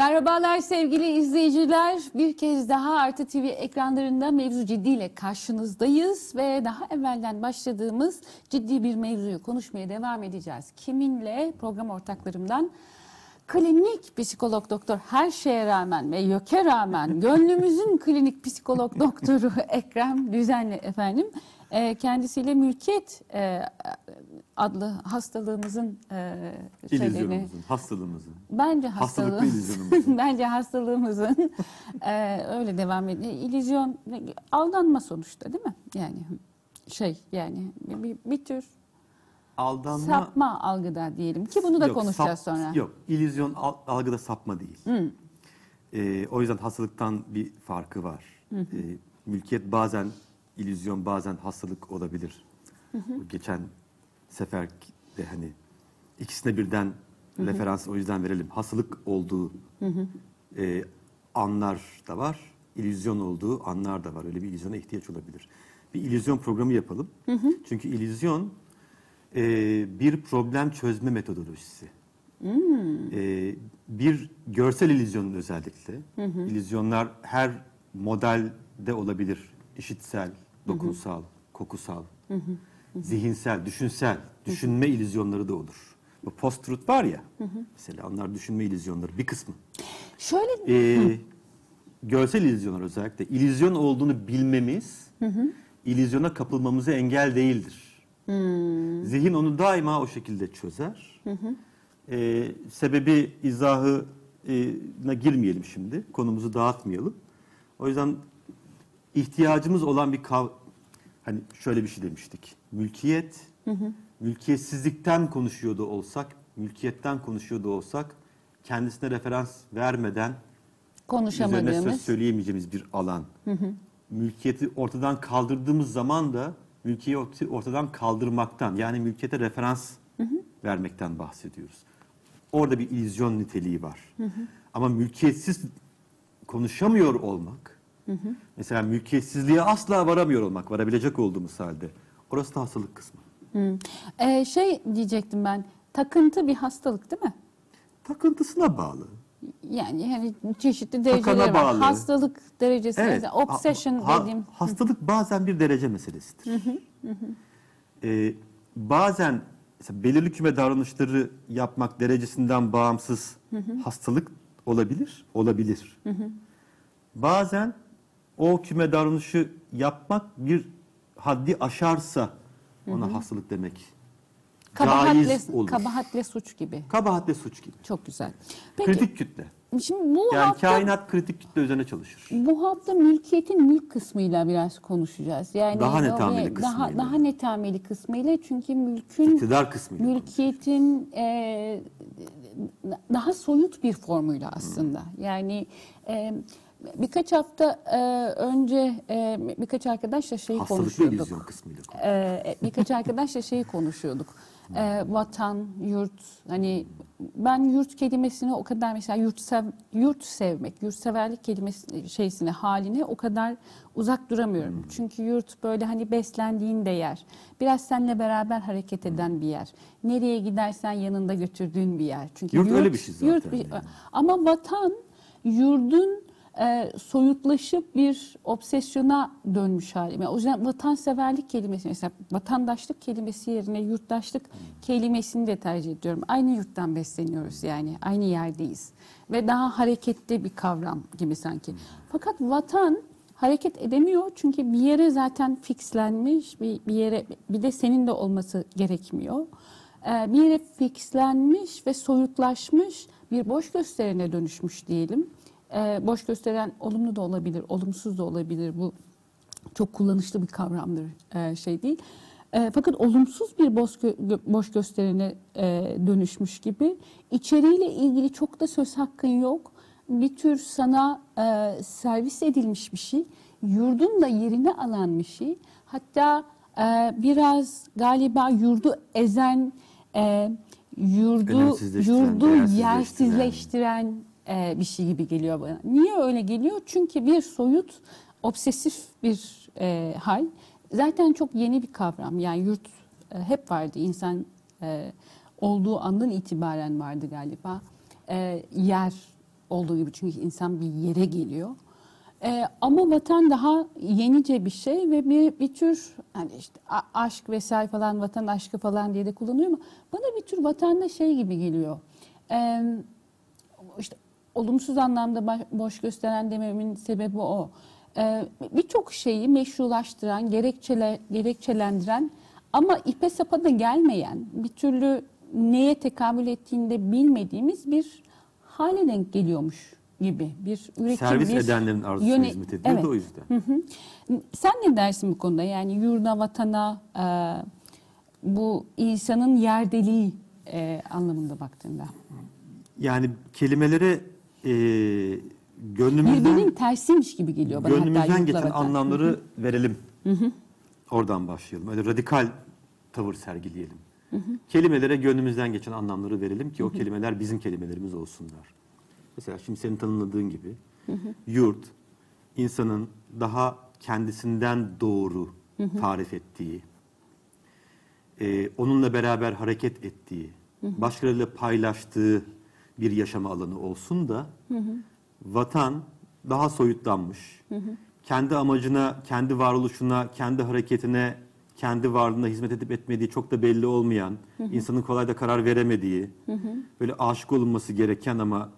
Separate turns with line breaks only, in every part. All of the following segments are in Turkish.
Merhabalar sevgili izleyiciler. Bir kez daha Artı TV ekranlarında mevzu ciddi ile karşınızdayız ve daha evvelden başladığımız ciddi bir mevzuyu konuşmaya devam edeceğiz. Kiminle? Program ortaklarımdan klinik psikolog doktor her şeye rağmen ve YÖK'e rağmen gönlümüzün klinik psikolog doktoru Ekrem Düzenli efendim. Ee, kendisiyle mülkiyet e, adlı hastalığımızın e, şeylerini
İllüzyonumuzun, hastalığımızın.
Bence
Hastalıklı illüzyonumuzun.
Bence hastalığımızın e, öyle devam ediyor. İllüzyon aldanma sonuçta değil mi? Yani şey yani bir, bir, bir tür
Aldanma
sapma algıda diyelim ki bunu da
yok,
konuşacağız
sap-
sonra.
Yok, illüzyon al- algıda sapma değil. Ee, o yüzden hastalıktan bir farkı var. Ee, mülkiyet bazen illüzyon, bazen hastalık olabilir. Bu Geçen sefer de hani ikisine birden referans o yüzden verelim. Hastalık olduğu e, anlar da var, illüzyon olduğu anlar da var. Öyle bir illüzyona ihtiyaç olabilir. Bir illüzyon programı yapalım. Çünkü illüzyon e, bir problem çözme metodolojisi. E, bir görsel illüzyonun özellikle. İllüzyonlar her modelde olabilir. İşitsel, dokunsal, kokusal, zihinsel, düşünsel, düşünme illüzyonları da olur. Bu post-truth var ya, mesela onlar düşünme illüzyonları bir kısmı.
Şöyle
Ee, görsel illüzyonlar özellikle illüzyon olduğunu bilmemiz illüzyona kapılmamıza engel değildir. Zihin onu daima o şekilde çözer. Ee, sebebi izahına girmeyelim şimdi. Konumuzu dağıtmayalım. O yüzden ihtiyacımız olan bir kav hani şöyle bir şey demiştik. Mülkiyet, mülkiyetsizlikten konuşuyordu olsak, mülkiyetten konuşuyordu olsak kendisine referans vermeden üzerine söz
konuşamadığımız
söyleyemeyeceğimiz bir alan. Mülkiyeti ortadan kaldırdığımız zaman da mülkiyeti ortadan kaldırmaktan yani mülkiyete referans vermekten bahsediyoruz. Orada bir illüzyon niteliği var. Ama mülkiyetsiz konuşamıyor olmak, mesela mülkiyetsizliğe asla varamıyor olmak, varabilecek olduğumuz halde, orası da hastalık kısmı.
Ee, şey diyecektim ben takıntı bir hastalık değil mi?
Takıntısına bağlı.
Yani hani çeşitli
Takana
dereceleri var. Hastalık derecesi,
Evet.
mesela obsession
ha-
dediğim.
hastalık bazen bir derece meselesidir. Ee, bazen mesela belirli küme davranışları yapmak derecesinden bağımsız hastalık olabilir, olabilir. Bazen o küme davranışı yapmak bir haddi aşarsa ona hastalık demek
Kabahatle,
caiz olur.
kabahatle suç gibi.
Kabahatle suç gibi.
Çok güzel. Peki
Kritik kütle.
şimdi bu
Yani
hafta
kainat kritik kütle üzerine çalışır.
bu hafta mülkiyetin mülk kısmıyla biraz konuşacağız. Yani
Daha netameli kısmıyla.
Daha, daha netameli kısmıyla çünkü mülkün
İktidar kısmıyla.
mülkiyetin e, daha soyut bir formuyla aslında. Yani e, birkaç hafta e, önce e, birkaç arkadaşla şey
Hastalıklı
konuşuyorduk.
illüzyon kısmıyla.
Ee, birkaç arkadaşla şeyi konuşuyorduk. Ee, vatan, yurt, hani ben yurt kelimesini o kadar mesela yurt sev, yurt sevmek, yurtseverlik kelimesi şeysine haline o kadar uzak duramıyorum. Çünkü yurt böyle hani beslendiğin de yer. Biraz seninle beraber hareket eden bir yer. Nereye gidersen yanında götürdüğün bir yer. Çünkü
Yurt öyle bir şey zaten yani.
ama vatan yurdun e, soyutlaşıp bir obsesyona dönmüş hali. Yani o yüzden vatanseverlik kelimesi mesela vatandaşlık kelimesi yerine yurttaşlık kelimesini de tercih ediyorum. Aynı yurttan besleniyoruz yani aynı yerdeyiz ve daha hareketli bir kavram gibi sanki. Fakat vatan hareket edemiyor çünkü bir yere zaten fixlenmiş bir, bir yere bir de senin de olması gerekmiyor. Ee, bir yere fixlenmiş ve soyutlaşmış bir boş gösterene dönüşmüş diyelim. Ee, boş gösteren olumlu da olabilir, olumsuz da olabilir. Bu çok kullanışlı bir kavramdır, e, şey değil. E, fakat olumsuz bir boş, gö- boş gösterene e, dönüşmüş gibi içeriğiyle ilgili çok da söz hakkın yok. Bir tür sana e, servis edilmiş bir şey, yurdun da yerini alan bir şey. Hatta e, biraz galiba yurdu ezen, e, yurdu yurdu yersizleştiren e, bir şey gibi geliyor bana. Niye öyle geliyor? Çünkü bir soyut, obsesif bir e, hal. Zaten çok yeni bir kavram. Yani yurt e, hep vardı. İnsan e, olduğu andan itibaren vardı galiba. E, yer olduğu gibi çünkü insan bir yere geliyor. Ee, ama vatan daha yenice bir şey ve bir, bir tür hani işte aşk vesaire falan vatan aşkı falan diye de kullanıyor ama bana bir tür vatanda şey gibi geliyor. Ee, işte olumsuz anlamda baş- boş gösteren dememin sebebi o. Ee, Birçok şeyi meşrulaştıran, gerekçele, gerekçelendiren ama ipe sapa da gelmeyen, bir türlü neye tekamül ettiğini de bilmediğimiz bir hale denk geliyormuş gibi. Bir üretim,
Servis
bir
edenlerin arzusuna
yöne-
hizmet ediyor
Evet.
da o yüzden.
Hı hı. Sen ne dersin bu konuda? Yani yurda, vatana, e, bu insanın yerdeliği e, anlamında baktığında.
Yani kelimelere e, gönlümüzden
Birbirinin tersiymiş gibi geliyor bana
gönlümüzden geçen anlamları verelim. Oradan başlayalım. Öyle radikal tavır sergileyelim. Kelimelere gönlümüzden geçen anlamları verelim ki o kelimeler bizim kelimelerimiz olsunlar. Mesela şimdi senin tanımladığın gibi yurt insanın daha kendisinden doğru tarif ettiği, e, onunla beraber hareket ettiği, başkalarıyla paylaştığı bir yaşama alanı olsun da vatan daha soyutlanmış, kendi amacına, kendi varoluşuna, kendi hareketine, kendi varlığına hizmet edip etmediği çok da belli olmayan, insanın kolay da karar veremediği, böyle aşık olunması gereken ama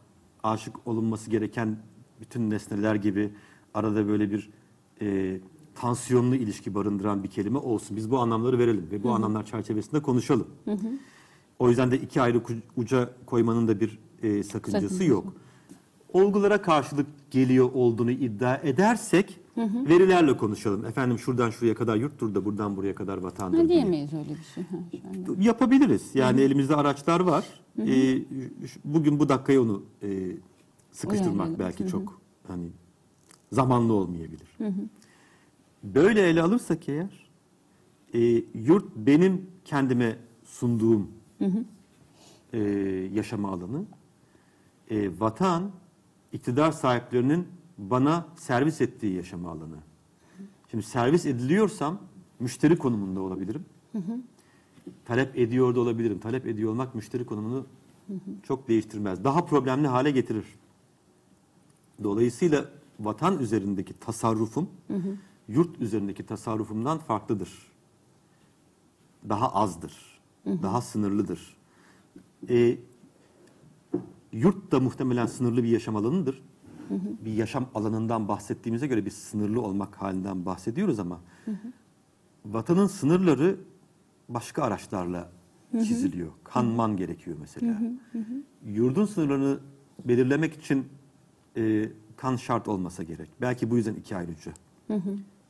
aşık olunması gereken bütün nesneler gibi arada böyle bir e, tansiyonlu ilişki barındıran bir kelime olsun. Biz bu anlamları verelim ve bu anlamlar çerçevesinde konuşalım. O yüzden de iki ayrı uca koymanın da bir e, sakıncası
Sakıncası.
yok. Olgulara karşılık geliyor olduğunu iddia edersek verilerle konuşalım. Efendim şuradan şuraya kadar yurttur da buradan buraya kadar vatandır
Ha,
diye.
diyemeyiz öyle bir şey. Ha, şu anda.
Yapabiliriz. Yani elimizde araçlar var. Ee, ş- bugün bu dakikaya onu e, sıkıştırmak
Uyarlayalım.
belki çok hani zamanlı olmayabilir. Böyle ele alırsak eğer e, yurt benim kendime sunduğum e, yaşama alanı, e, vatan iktidar sahiplerinin bana servis ettiği yaşama alanı. Şimdi servis ediliyorsam müşteri konumunda olabilirim. Talep ediyor da olabilirim. Talep ediyor olmak müşteri konumunu çok değiştirmez. Daha problemli hale getirir. Dolayısıyla vatan üzerindeki tasarrufum yurt üzerindeki tasarrufumdan farklıdır. Daha azdır. Daha sınırlıdır. E, yurt da muhtemelen sınırlı bir yaşam alanıdır. Bir yaşam alanından bahsettiğimize göre bir sınırlı olmak halinden bahsediyoruz ama vatanın sınırları başka araçlarla çiziliyor. Kanman gerekiyor mesela. Yurdun sınırlarını belirlemek için e, kan şart olmasa gerek. Belki bu yüzden iki ayrıca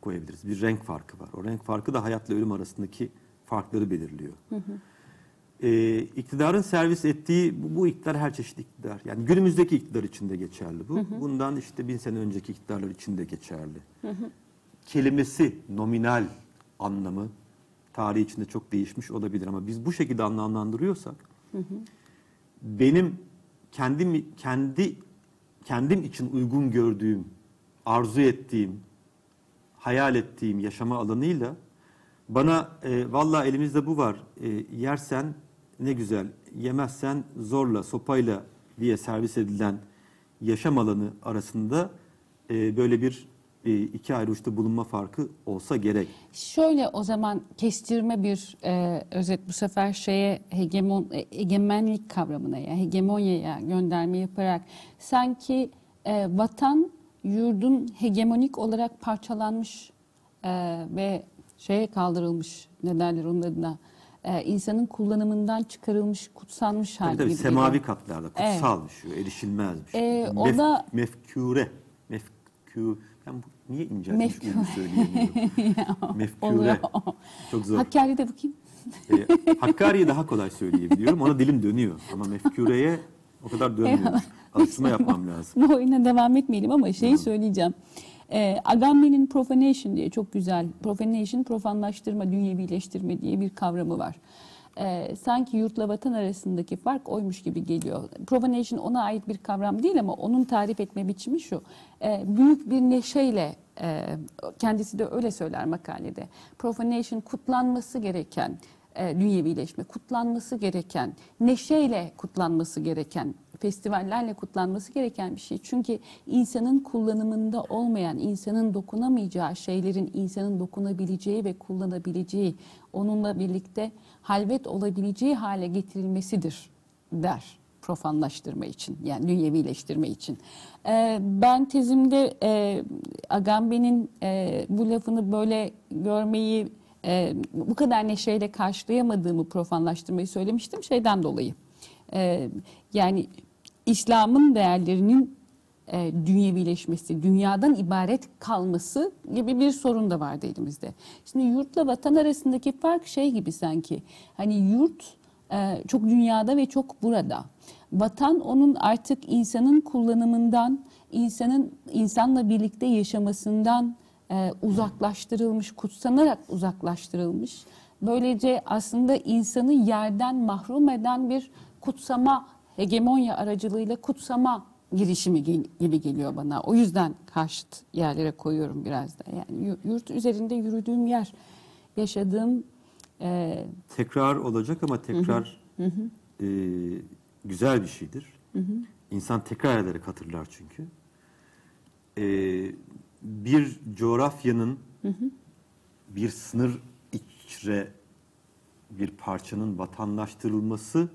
koyabiliriz. Bir renk farkı var. O renk farkı da hayatla ölüm arasındaki farkları belirliyor. E, iktidarın servis ettiği, bu, bu iktidar her çeşit iktidar. Yani günümüzdeki iktidar için de geçerli bu. Bundan işte bin sene önceki iktidarlar için de geçerli. Kelimesi, nominal anlamı tarih içinde çok değişmiş olabilir ama biz bu şekilde anlamlandırıyorsak benim kendim kendi kendim için uygun gördüğüm, arzu ettiğim, hayal ettiğim yaşama alanıyla bana e, valla elimizde bu var, e, yersen ne güzel, yemezsen zorla, sopayla diye servis edilen yaşam alanı arasında e, böyle bir e, iki ayrı uçta bulunma farkı olsa gerek.
Şöyle o zaman kestirme bir e, özet bu sefer şeye hegemon, e, egemenlik kavramına ya hegemonyaya gönderme yaparak sanki e, vatan yurdun hegemonik olarak parçalanmış e, ve şeye kaldırılmış ne derler onun adına e, insanın kullanımından çıkarılmış kutsanmış hali
Tabii tabii
gibi
semavi
geliyor.
katlarda kutsalmış, evet. erişilmezmiş.
Ee, o da-
mefkure. Mefkü ben bu, niye inceltmiş
Mefkure.
uyumu söyleyemiyorum. mefkure.
Oluyor.
Çok zor.
Hakkari de bakayım.
Ee, Hakkari'yi daha kolay söyleyebiliyorum. Ona dilim dönüyor. Ama mefkureye o kadar dönmüyor. Alıştırma yapmam lazım.
Bu oyuna devam etmeyelim ama şeyi söyleyeceğim. Ee, Agamben'in profanation diye çok güzel, profanation, profanlaştırma, dünyevileştirme diye bir kavramı var. Ee, sanki yurtla vatan arasındaki fark oymuş gibi geliyor. Profanation ona ait bir kavram değil ama onun tarif etme biçimi şu. Ee, büyük bir neşeyle, e, kendisi de öyle söyler makalede. Profanation kutlanması gereken, e, dünyevileşme. Kutlanması gereken, neşeyle kutlanması gereken, festivallerle kutlanması gereken bir şey. Çünkü insanın kullanımında olmayan, insanın dokunamayacağı şeylerin insanın dokunabileceği ve kullanabileceği, onunla birlikte halvet olabileceği hale getirilmesidir der profanlaştırma için yani dünyevileştirme için. Ee, ben tezimde e, Agamben'in e, bu lafını böyle görmeyi e, bu kadar neşeyle karşılayamadığımı profanlaştırmayı söylemiştim şeyden dolayı. E, yani İslam'ın değerlerinin e, dünyevileşmesi, dünyadan ibaret kalması gibi bir sorun da vardı elimizde. Şimdi yurtla vatan arasındaki fark şey gibi sanki. Hani yurt e, çok dünyada ve çok burada. Vatan onun artık insanın kullanımından, insanın insanla birlikte yaşamasından e, uzaklaştırılmış, kutsanarak uzaklaştırılmış. Böylece aslında insanı yerden mahrum eden bir kutsama, hegemonya aracılığıyla kutsama girişimi gibi geliyor bana. O yüzden karşıt yerlere koyuyorum biraz da. Yani yu- yurt üzerinde yürüdüğüm yer, yaşadığım e,
Tekrar olacak ama tekrar e, güzel bir şeydir. İnsan tekrar ederek hatırlar çünkü. E, bir coğrafyanın bir sınır içre bir parçanın vatandaştırılması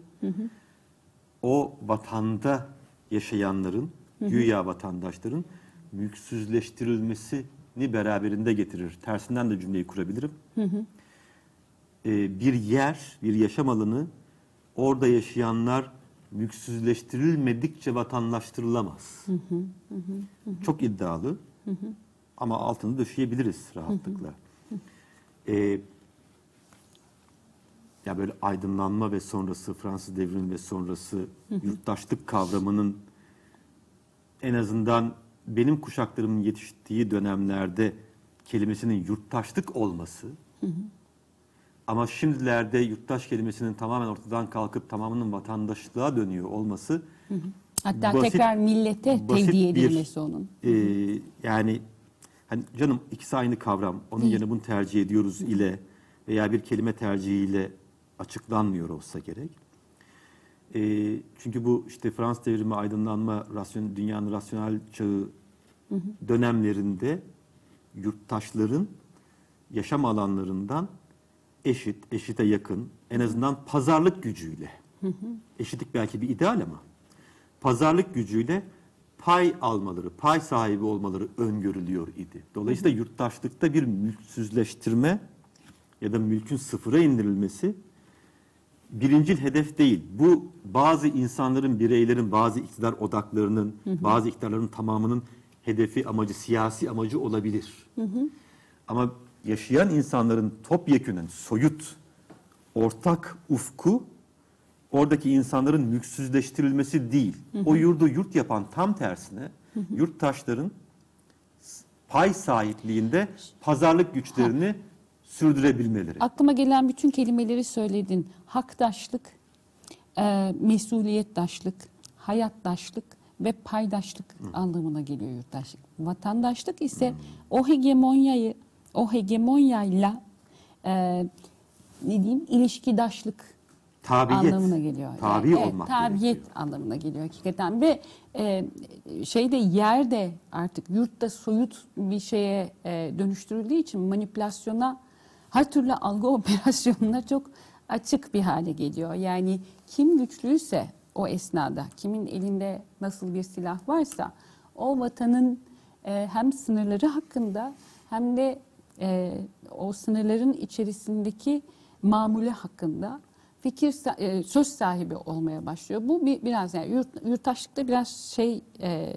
o vatanda yaşayanların, güya vatandaşların mülksüzleştirilmesini beraberinde getirir. Tersinden de cümleyi kurabilirim. Ee, bir yer, bir yaşam alanı orada yaşayanlar mülksüzleştirilmedikçe vatandaştırılamaz. Çok iddialı ama altını döşeyebiliriz rahatlıkla. Ee, ya böyle aydınlanma ve sonrası Fransız devrimi ve sonrası yurttaşlık kavramının en azından benim kuşaklarımın yetiştiği dönemlerde kelimesinin yurttaşlık olması ama şimdilerde yurttaş kelimesinin tamamen ortadan kalkıp tamamının vatandaşlığa dönüyor olması
hatta
Basit-
tekrar millete tevdi
bir-
edilmesi onun.
e, yani hani canım ikisi aynı kavram. Onun yerine bunu tercih ediyoruz ile veya bir kelime tercihiyle açıklanmıyor olsa gerek. E, çünkü bu işte Fransız devrimi, aydınlanma, rasyon, dünyanın rasyonel çağı dönemlerinde yurttaşların yaşam alanlarından eşit, eşite yakın, en azından pazarlık gücüyle, eşitlik belki bir ideal ama pazarlık gücüyle pay almaları, pay sahibi olmaları öngörülüyor idi. Dolayısıyla yurttaşlıkta bir mülksüzleştirme ya da mülkün sıfıra indirilmesi birincil hedef değil. Bu bazı insanların, bireylerin, bazı iktidar odaklarının, bazı iktidarların tamamının hedefi, amacı, siyasi amacı olabilir. Ama yaşayan insanların topyekünen soyut, ortak ufku oradaki insanların mülksüzleştirilmesi değil. O yurdu yurt yapan tam tersine yurttaşların pay sahipliğinde pazarlık güçlerini sürdürebilmeleri.
Aklıma gelen bütün kelimeleri söyledin. Haktaşlık, e, mesuliyetdaşlık, hayattaşlık ve paydaşlık anlamına geliyor yurttaşlık. Vatandaşlık ise o hegemonyayı, o hegemonyayla e, ne diyeyim ilişkidaşlık
Tabiyet.
anlamına geliyor.
Tabi
Yani, evet,
olmak
tabiyet
gerekiyor.
anlamına geliyor hakikaten ve e, şeyde yerde artık yurtta soyut bir şeye e, dönüştürüldüğü için manipülasyona her türlü algı operasyonuna çok açık bir hale geliyor. Yani kim güçlüyse o esnada, kimin elinde nasıl bir silah varsa o vatanın e, hem sınırları hakkında hem de e, o sınırların içerisindeki mamule hakkında fikir e, söz sahibi olmaya başlıyor. Bu bir, biraz yani yurt, yurttaşlıkta biraz şey e,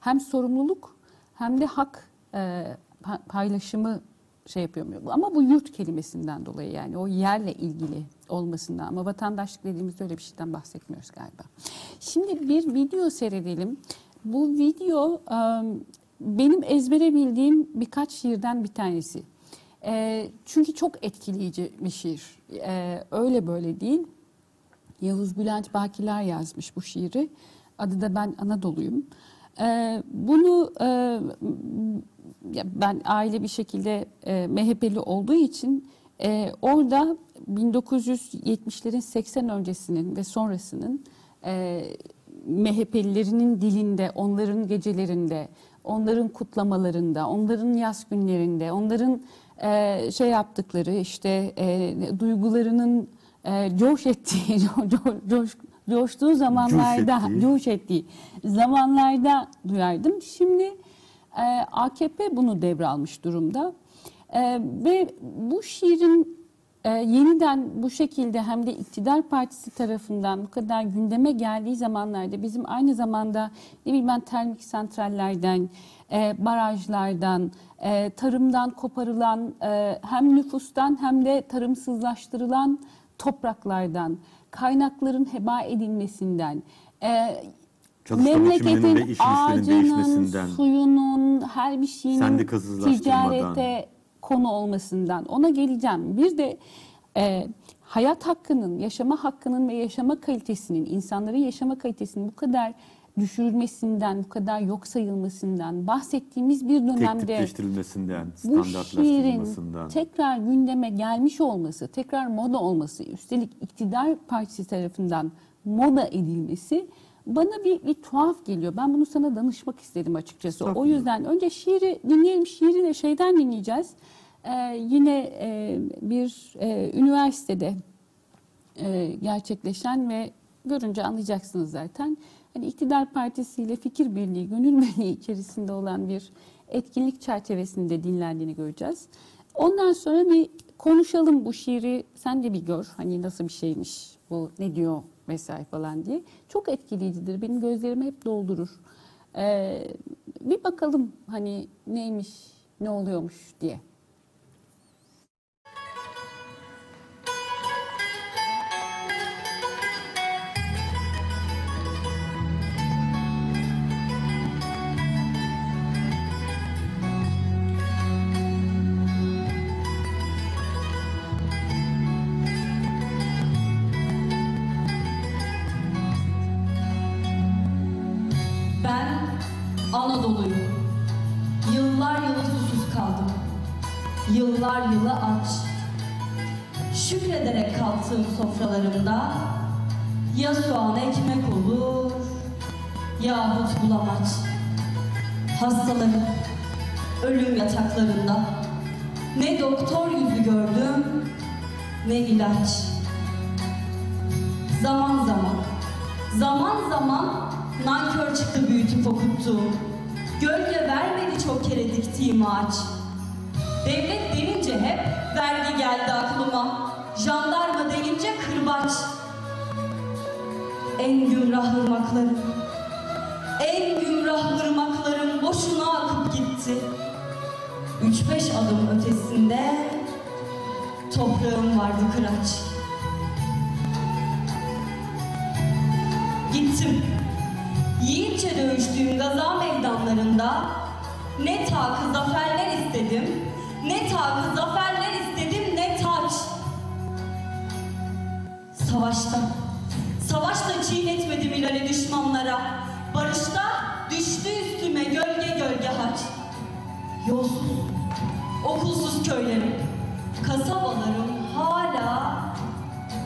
hem sorumluluk hem de hak e, pa- paylaşımı şey yapıyor. Ama bu yurt kelimesinden dolayı yani o yerle ilgili olmasından ama vatandaşlık dediğimizde öyle bir şeyden bahsetmiyoruz galiba. Şimdi bir video seyredelim. Bu video benim ezbere bildiğim birkaç şiirden bir tanesi. E, çünkü çok etkileyici bir şiir. E, öyle böyle değil. Yavuz Bülent Bakiler yazmış bu şiiri. Adı da Ben Anadolu'yum. E, bunu e, ben aile bir şekilde e, MHP'li olduğu için Ee, orada 1970'lerin 80 öncesinin ve sonrasının e, MHP'lilerinin dilinde, onların gecelerinde, onların kutlamalarında, onların yaz günlerinde, onların e, şey yaptıkları işte e, duygularının e, coş ettiği, co- coş, coştuğu zamanlarda,
ettiği.
coş ettiği zamanlarda duyardım. Şimdi e, AKP bunu devralmış durumda. E, ve bu şiirin e, yeniden bu şekilde hem de iktidar partisi tarafından bu kadar gündeme geldiği zamanlarda bizim aynı zamanda ne bileyim ben termik santrallerden, e, barajlardan, e, tarımdan koparılan e, hem nüfustan hem de tarımsızlaştırılan topraklardan, kaynakların heba edilmesinden, e, memleketin ağacının, suyunun, her bir şeyinin
Sendikasızlaştırmadan.
ticarete konu olmasından ona geleceğim. Bir de e, hayat hakkının, yaşama hakkının ve yaşama kalitesinin, insanların yaşama kalitesinin bu kadar düşürülmesinden, bu kadar yok sayılmasından bahsettiğimiz bir dönemde bu şiirin tekrar gündeme gelmiş olması, tekrar moda olması, üstelik iktidar partisi tarafından moda edilmesi bana bir, bir tuhaf geliyor. Ben bunu sana danışmak istedim açıkçası. O yüzden önce şiiri dinleyelim. Şiiri de şeyden dinleyeceğiz. Ee, yine e, bir e, üniversitede e, gerçekleşen ve görünce anlayacaksınız zaten. Hani iktidar partisiyle fikir birliği, gönül birliği içerisinde olan bir etkinlik çerçevesinde dinlendiğini göreceğiz. Ondan sonra bir konuşalım bu şiiri. Sen de bir gör. Hani nasıl bir şeymiş bu, ne diyor vesaire falan diye. Çok etkileyicidir. Benim gözlerimi hep doldurur. Ee, bir bakalım hani neymiş, ne oluyormuş diye.
Anadolu'yum. Yıllar yılı susuz kaldım. Yıllar yılı aç. Şükrederek kalktığım sofralarımda ya soğan ekmek olur yahut bulamaç. Hastalarım ölüm yataklarında ne doktor yüzü gördüm ne ilaç. Zaman zaman, zaman zaman nankör çıktı büyütüp okuttuğum. Gölge vermedi çok kere diktiğim ağaç. Devlet denince hep vergi geldi aklıma. Jandarma denince kırbaç. En gümrah ırmaklarım, en gümrah ırmaklarım boşuna akıp gitti. Üç beş adım ötesinde toprağım vardı kıraç. Gittim. Yiğitçe dövüştüğüm gaza meydanlarında ne takı zaferler istedim, ne takı zaferler istedim, ne taç. Savaşta, savaşta çiğnetmedim ileri düşmanlara. Barışta düştü üstüme gölge gölge haç. Yolsuz, okulsuz köylerim, kasabalarım hala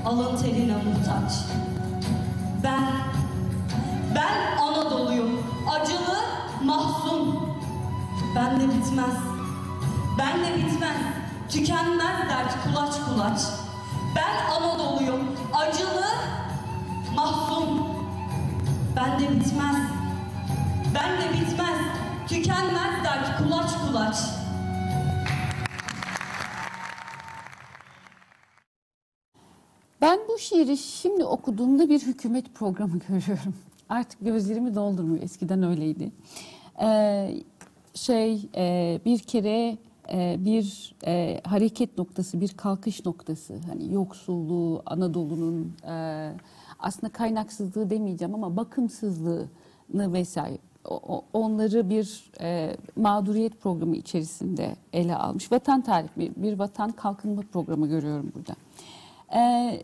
alın terine muhtaç. Ben, ben Anadolu'yum. Acılı, mahzun. Ben de bitmez. Ben de bitmez. Tükenmez dert kulaç kulaç. Ben Anadolu'yum. Acılı, mahzun. Ben de bitmez. Ben de bitmez. Tükenmez dert kulaç kulaç.
Ben bu şiiri şimdi okuduğumda bir hükümet programı görüyorum. Artık gözlerimi doldurmuyor. Eskiden öyleydi. Ee, şey e, bir kere e, bir e, hareket noktası, bir kalkış noktası. Hani yoksulluğu, Anadolu'nun e, aslında kaynaksızlığı demeyeceğim ama bakımsızlığını vesaire onları bir e, mağduriyet programı içerisinde ele almış. Vatan tarihi, bir vatan kalkınma programı görüyorum burada. Ee,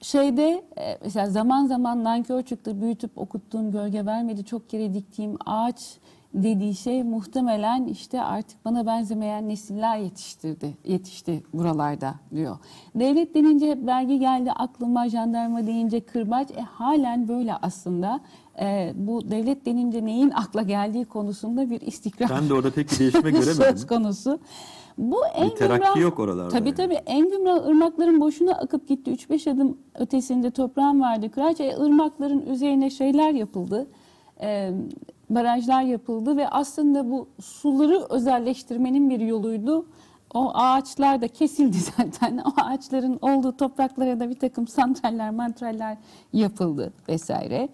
şeyde e, mesela zaman zaman nankör çıktı büyütüp okuttuğum gölge vermedi çok kere diktiğim ağaç dediği şey muhtemelen işte artık bana benzemeyen nesiller yetiştirdi, yetişti buralarda diyor. Devlet denince hep vergi geldi aklıma, jandarma deyince kırbaç. E, halen böyle aslında. E, bu devlet denince neyin akla geldiği konusunda bir istikrar
Ben de orada pek bir değişme göremedim.
söz konusu. Bu en
Bir terakki
gümrah-
yok oralarda
Tabii
yani.
tabii en gümrah ırmakların boşuna akıp gitti. 3-5 adım ötesinde toprağım vardı. Kıraç e, ırmakların üzerine şeyler yapıldı. E, barajlar yapıldı ve aslında bu suları özelleştirmenin bir yoluydu. O ağaçlar da kesildi zaten. O ağaçların olduğu topraklara da bir takım santraller, mantraller yapıldı vesaire.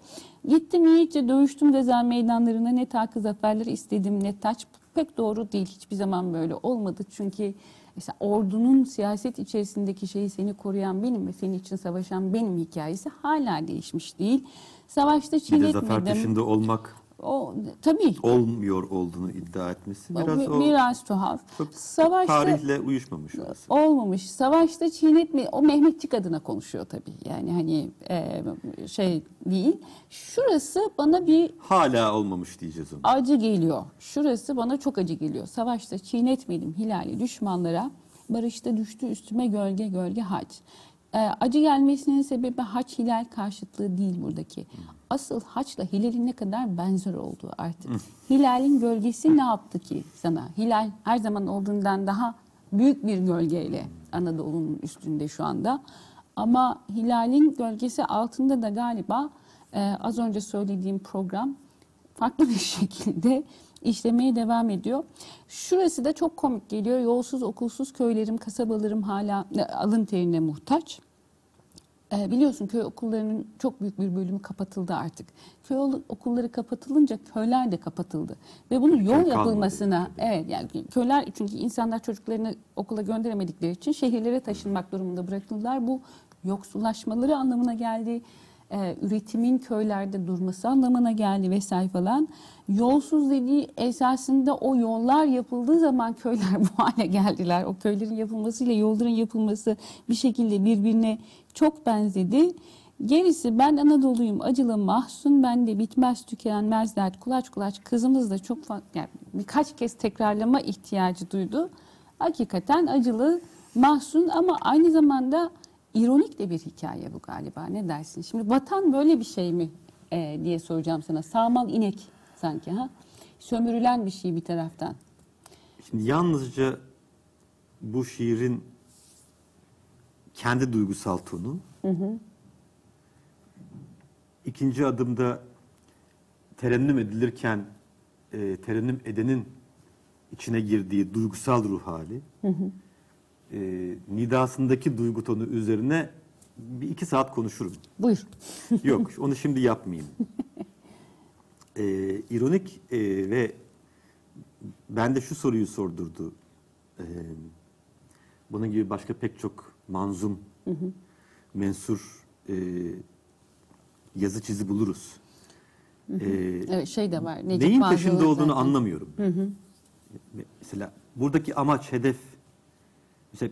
Gittim iyice dövüştüm ceza meydanlarına ne takı zaferleri istedim ne taç. Pek doğru değil. Hiçbir zaman böyle olmadı. Çünkü mesela ordunun siyaset içerisindeki şeyi seni koruyan benim ve senin için savaşan benim hikayesi hala değişmiş değil. Savaşta
Bir de zafer
çiğnetmedim.
peşinde olmak
O tabii.
olmuyor olduğunu iddia etmesi biraz
Bir-
o
biraz tuhaf.
çok
Savaşta
tarihle uyuşmamış orası.
olmamış. Savaşta çiğnetme o Mehmetçik adına konuşuyor tabii. Yani hani e, şey değil. Şurası bana bir
Hala olmamış diyeceğiz onu.
acı geliyor. Şurası bana çok acı geliyor. Savaşta çiğnetmedim hilali düşmanlara. Barışta düştü üstüme gölge gölge haç. Ee, acı gelmesinin sebebi haç hilal karşıtlığı değil buradaki. Asıl haçla hilalin ne kadar benzer olduğu artık. Hilalin gölgesi ne yaptı ki sana? Hilal her zaman olduğundan daha büyük bir gölgeyle Anadolu'nun üstünde şu anda. Ama hilalin gölgesi altında da galiba e, az önce söylediğim program farklı bir şekilde işlemeye devam ediyor. Şurası da çok komik geliyor. Yolsuz okulsuz köylerim, kasabalarım hala e, alın terine muhtaç. E, biliyorsun köy okullarının çok büyük bir bölümü kapatıldı artık. Köy okulları kapatılınca köyler de kapatıldı. Ve bunun yol
kalmadı.
yapılmasına, evet yani köyler çünkü insanlar çocuklarını okula gönderemedikleri için şehirlere taşınmak durumunda bırakıldılar. Bu yoksullaşmaları anlamına geldi. E, üretimin köylerde durması anlamına geldi vesaire falan. Yolsuz dediği esasında o yollar yapıldığı zaman köyler bu hale geldiler. O köylerin yapılmasıyla yolların yapılması bir şekilde birbirine çok benzedi. Gerisi ben Anadolu'yum acılı mahzun ben de bitmez tükenmez dert kulaç kulaç kızımız da çok yani birkaç kez tekrarlama ihtiyacı duydu. Hakikaten acılı mahzun ama aynı zamanda ironik de bir hikaye bu galiba ne dersin? Şimdi vatan böyle bir şey mi e, diye soracağım sana. Sağmal inek sanki ha? Sömürülen bir şey bir taraftan.
Şimdi yalnızca bu şiirin kendi duygusal tonu. İkinci adımda terennüm edilirken e, terennüm edenin içine girdiği duygusal ruh hali. E, nidasındaki duygu tonu üzerine bir iki saat konuşurum.
Buyur.
Yok, onu şimdi yapmayayım. Ee, ironik e, ve bende şu soruyu sordurdu. Ee, bunun gibi başka pek çok manzum, mensur e, yazı çizi buluruz. Ee,
Evet, şey de var. Necip
neyin peşinde olduğunu
zaten.
anlamıyorum. Mesela buradaki amaç, hedef, mesela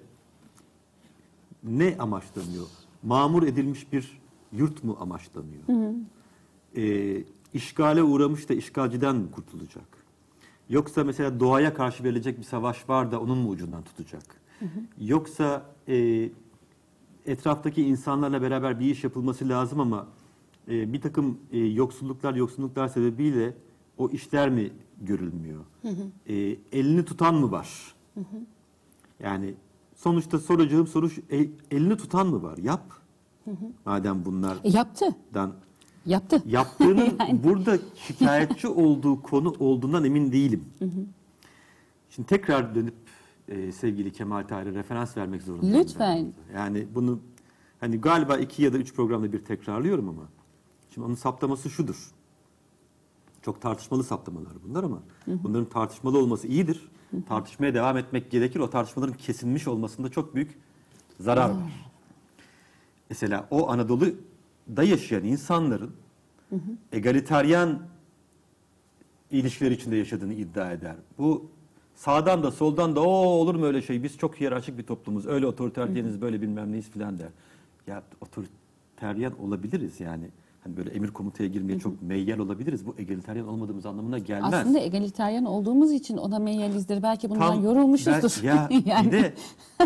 ne amaçlanıyor? Mamur edilmiş bir yurt mu amaçlanıyor? Ee, işgale uğramış da işgalciden mi kurtulacak? Yoksa mesela doğaya karşı verilecek bir savaş var da onun mu ucundan tutacak? Yoksa e, etraftaki insanlarla beraber bir iş yapılması lazım ama e, bir takım e, yoksulluklar, yoksulluklar sebebiyle o işler mi görülmüyor? E, elini tutan mı var? Yani sonuçta soracağım soru şu, e, elini tutan mı var? Yap. Madem bunlardan
E, yaptı. Yaptı.
yaptığının burada şikayetçi olduğu konu olduğundan emin değilim. Şimdi tekrar dönüp e, sevgili Kemal Tahir'e referans vermek zorundayım.
Lütfen.
ben. Yani bunu hani galiba iki ya da üç programda bir tekrarlıyorum ama şimdi onun saptaması şudur. Çok tartışmalı saptamalar bunlar ama bunların tartışmalı olması iyidir. Tartışmaya devam etmek gerekir. O tartışmaların kesilmiş olmasında çok büyük zarar var. Mesela o Anadolu'da yaşayan insanların egaliteryan ilişkiler içinde yaşadığını iddia eder. Bu sağdan da soldan da o olur mu öyle şey biz çok hiyerarşik bir toplumuz öyle otoriteryeniz böyle bilmem neyiz filan der. Ya otoriteryen olabiliriz yani. Hani böyle emir komutaya girmeye çok meyyal olabiliriz. Bu egaliteryen olmadığımız anlamına gelmez.
Aslında egaliteryen olduğumuz için ona meyyalizdir. Belki bundan
Tam
yorulmuşuzdur.
ben- ya
yani.
bir de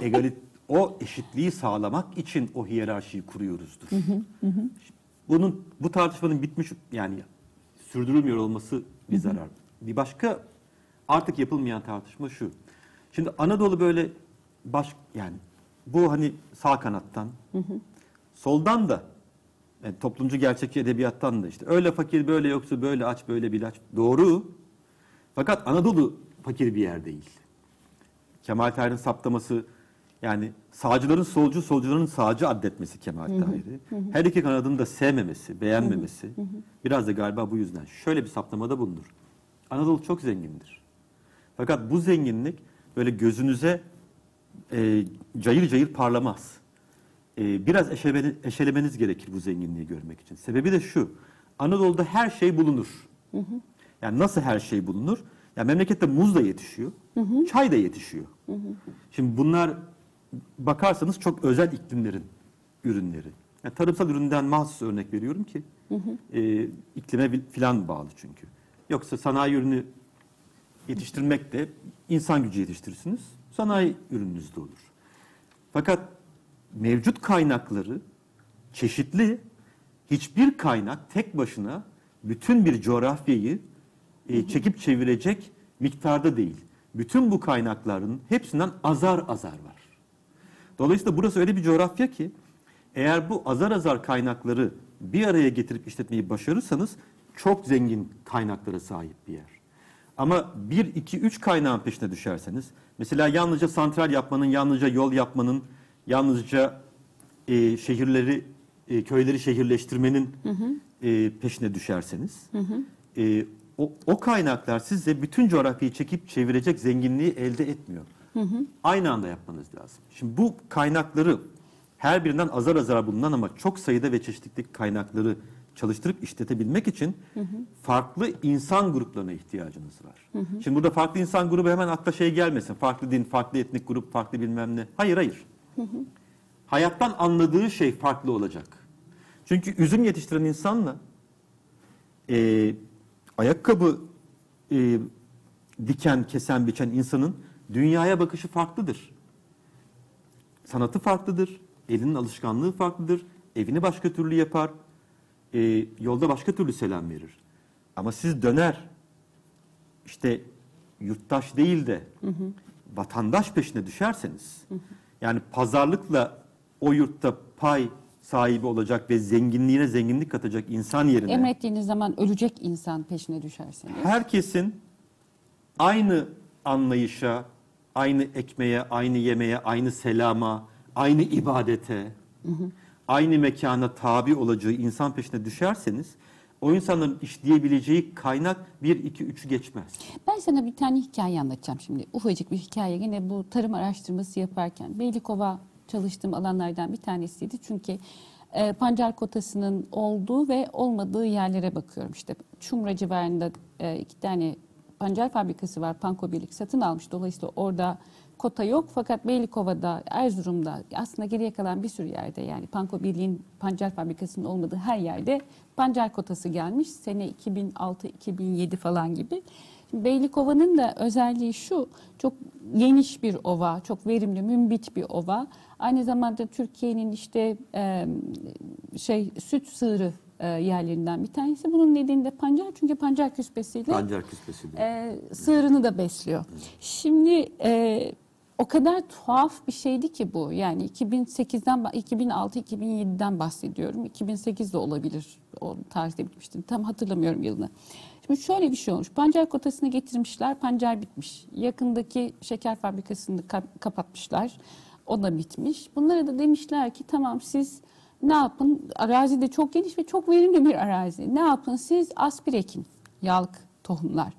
egalit o eşitliği sağlamak için o hiyerarşiyi kuruyoruzdur. Bunun bu tartışmanın bitmiş yani sürdürülmüyor olması bir zarar. Bir başka artık yapılmayan tartışma şu. Şimdi Anadolu böyle baş yani bu hani sağ kanattan soldan da yani toplumcu gerçekçi edebiyattan da işte öyle fakir böyle yoksa böyle aç böyle bir aç doğru. Fakat Anadolu fakir bir yer değil. Kemal Tahir'in saptaması yani sağcıların solcu, solcuların sağcı addetmesi Kemal Tahir'i. Her iki kanadını da sevmemesi, beğenmemesi. Biraz da galiba bu yüzden. Şöyle bir saptamada bulunur. Anadolu çok zengindir. Fakat bu zenginlik böyle gözünüze e, cayır cayır parlamaz. E, biraz eşeleme- eşelemeniz gerekir bu zenginliği görmek için. Sebebi de şu. Anadolu'da her şey bulunur. Yani nasıl her şey bulunur? Yani memlekette muz da yetişiyor, çay da yetişiyor. Şimdi bunlar bakarsanız çok özel iklimlerin ürünleri. Yani tarımsal üründen mahsus örnek veriyorum ki e, iklime filan bağlı çünkü. Yoksa sanayi ürünü yetiştirmek de insan gücü yetiştirirsiniz. Sanayi ürününüz de olur. Fakat mevcut kaynakları çeşitli. Hiçbir kaynak tek başına bütün bir coğrafyayı e, çekip çevirecek miktarda değil. Bütün bu kaynakların hepsinden azar azar var. Dolayısıyla burası öyle bir coğrafya ki eğer bu azar azar kaynakları bir araya getirip işletmeyi başarırsanız çok zengin kaynaklara sahip bir yer. Ama bir, iki, üç kaynağın peşine düşerseniz, mesela yalnızca santral yapmanın, yalnızca yol yapmanın, yalnızca e, şehirleri, e, köyleri şehirleştirmenin e, peşine düşerseniz, e, o, o kaynaklar size bütün coğrafyayı çekip çevirecek zenginliği elde etmiyor. Aynı anda yapmanız lazım. Şimdi bu kaynakları her birinden azar azar bulunan ama çok sayıda ve çeşitli kaynakları çalıştırıp işletebilmek için farklı insan gruplarına ihtiyacınız var. Şimdi burada farklı insan grubu hemen akla şey gelmesin. Farklı din, farklı etnik grup, farklı bilmem ne. Hayır hayır. Hayattan anladığı şey farklı olacak. Çünkü üzüm yetiştiren insanla e, ayakkabı e, diken, kesen, biçen insanın dünyaya bakışı farklıdır. Sanatı farklıdır, elinin alışkanlığı farklıdır, evini başka türlü yapar, e, yolda başka türlü selam verir. Ama siz döner, işte yurttaş değil de vatandaş peşine düşerseniz, yani pazarlıkla o yurtta pay sahibi olacak ve zenginliğine zenginlik katacak insan yerine
Emrettiğiniz zaman ölecek insan peşine düşerseniz.
herkesin aynı anlayışa, aynı ekmeğe, aynı yemeğe, aynı selama, aynı ibadete, aynı mekana tabi olacağı insan peşine düşerseniz o insanların işleyebileceği kaynak 1, 2, 3'ü geçmez.
Ben sana bir tane hikaye anlatacağım şimdi. Ufacık bir hikaye. Yine bu tarım araştırması yaparken Beylikova çalıştığım alanlardan bir tanesiydi. Çünkü e, pancar kotasının olduğu ve olmadığı yerlere bakıyorum. İşte Çumra civarında e, iki tane pancar fabrikası var. Panko Birlik satın almış. Dolayısıyla orada kota yok. Fakat Beylikova'da, Erzurum'da aslında geriye kalan bir sürü yerde yani Panko Birliği'nin pancar fabrikasının olmadığı her yerde pancar kotası gelmiş. Sene 2006-2007 falan gibi. Şimdi Beylikova'nın da özelliği şu, çok geniş bir ova, çok verimli, mümbit bir ova. Aynı zamanda Türkiye'nin işte e, şey süt sığırı e, yerlerinden bir tanesi. Bunun nedeni de pancar çünkü pancar küspesiyle
Pancar küspesi diyor.
e, sığırını da besliyor. Şimdi e, o kadar tuhaf bir şeydi ki bu. Yani 2008'den ba- 2006-2007'den bahsediyorum. 2008 de olabilir. O tarihte bitmişti. Tam hatırlamıyorum yılını. Şimdi şöyle bir şey olmuş. Pancar kotasını getirmişler. Pancar bitmiş. Yakındaki şeker fabrikasını ka- kapatmışlar. O da bitmiş. Bunlara da demişler ki tamam siz ne yapın? Arazi de çok geniş ve çok verimli bir arazi. Ne yapın siz? Aspir ekin. Yağlık tohumlar.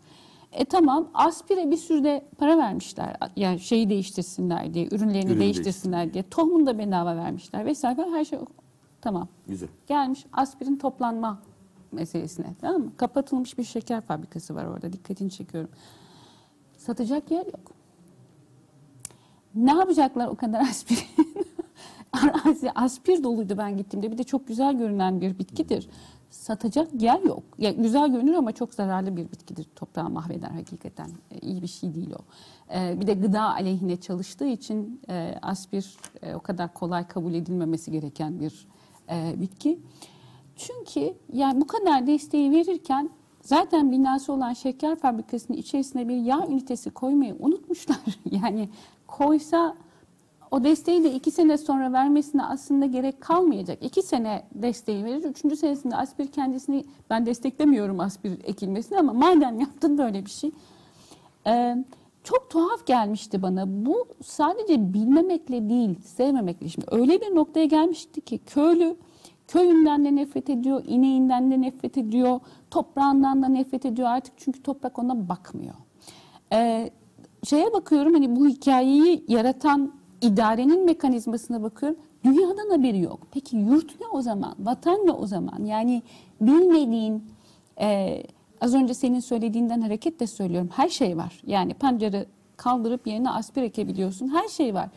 E tamam aspire bir sürü de para vermişler. Yani şeyi değiştirsinler diye, ürünlerini
Ürünü
değiştirsinler diye. Tohumunu da bedava vermişler vesaire. Her şey tamam.
Güzel.
Gelmiş aspirin toplanma meselesine. Tamam mı? Kapatılmış bir şeker fabrikası var orada. Dikkatini çekiyorum. Satacak yer yok. Ne yapacaklar o kadar aspirin? arazi aspir doluydu ben gittiğimde. Bir de çok güzel görünen bir bitkidir. Satacak yer yok. Ya güzel görünür ama çok zararlı bir bitkidir. Toprağı mahveder hakikaten. E, iyi bir şey değil o. E, bir de gıda aleyhine çalıştığı için e, aspir o kadar kolay kabul edilmemesi gereken bir bitki. Çünkü yani bu kadar desteği verirken zaten binası olan şeker fabrikasının içerisine bir yağ ünitesi koymayı unutmuşlar. yani koysa o desteği de iki sene sonra vermesine aslında gerek kalmayacak. İki sene desteği verir. Üçüncü senesinde aspir kendisini ben desteklemiyorum aspir ekilmesini ama madem yaptın böyle bir şey. Ee, çok tuhaf gelmişti bana. Bu sadece bilmemekle değil, sevmemekle. Şimdi öyle bir noktaya gelmişti ki köylü köyünden de nefret ediyor, ineğinden de nefret ediyor, toprağından da nefret ediyor artık çünkü toprak ona bakmıyor. Ee, şeye bakıyorum hani bu hikayeyi yaratan idarenin mekanizmasına bakıyorum. Dünyadan haberi yok. Peki yurt ne o zaman? Vatan ne o zaman? Yani bilmediğin e, az önce senin söylediğinden hareketle söylüyorum. Her şey var. Yani pancarı kaldırıp yerine aspir ekebiliyorsun. Her şey var.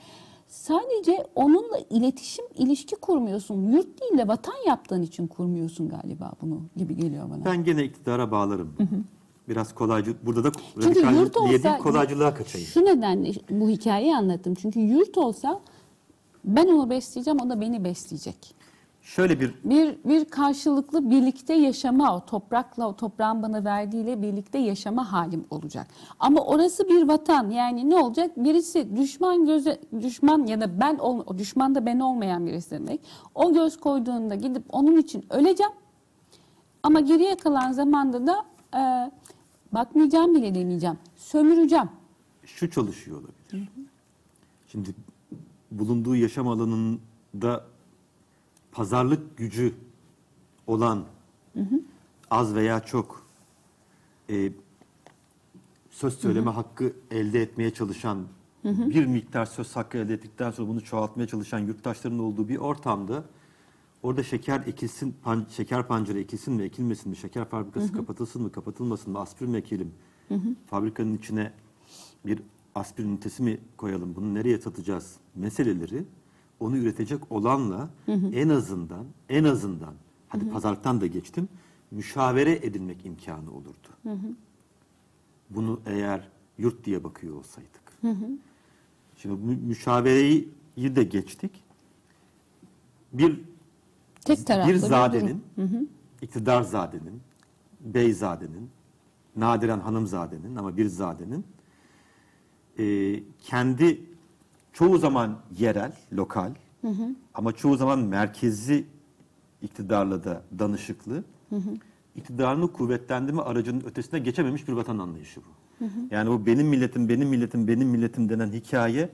Sadece onunla iletişim, ilişki kurmuyorsun. Yurt değil de vatan yaptığın için kurmuyorsun galiba bunu gibi geliyor bana.
Ben gene iktidara bağlarım. Biraz kolaycı, burada da
Çünkü yurt olsa
kolaycılığa kaçayım.
şu nedenle bu hikayeyi anlattım. Çünkü yurt olsa ben onu besleyeceğim, o da beni besleyecek.
Şöyle bir
Bir bir karşılıklı birlikte yaşama, o toprakla, o toprağın bana verdiğiyle birlikte yaşama halim olacak. Ama orası bir vatan. Yani ne olacak? Birisi düşman göze düşman ya da ben ol, o düşman da ben olmayan birisi demek. O göz koyduğunda gidip onun için öleceğim. Ama geriye kalan zamanda da e, bakmayacağım bile demeyeceğim. Sömüreceğim.
şu çalışıyor olabilir. Şimdi bulunduğu yaşam alanında pazarlık gücü olan az veya çok e, söz söyleme hakkı elde etmeye çalışan bir miktar söz hakkı elde ettikten sonra bunu çoğaltmaya çalışan yurttaşların olduğu bir ortamda orada şeker ekilsin, pan- şeker pancarı ekilsin mi, ekilmesin mi, şeker fabrikası kapatılsın mı, kapatılmasın mı, aspirin mi ekelim, fabrikanın içine bir aspirin ünitesi mi koyalım, bunu nereye satacağız meseleleri onu üretecek olanla en azından en azından hadi pazarlıktan da geçtim müşavere edilmek imkanı olurdu. Bunu eğer yurt diye bakıyor olsaydık. Şimdi bu müşavereyi de geçtik. Bir
Tek taraflı
bir
durum.
zadenin, iktidar zadenin, beyzadenin, nadiren hanımzadenin ama bir zadenin e, kendi çoğu zaman yerel, lokal ama çoğu zaman merkezi iktidarla da danışıklı, iktidarını kuvvetlendirme aracının ötesine geçememiş bir vatan anlayışı bu. Yani bu benim milletim, benim milletim, benim milletim denen hikaye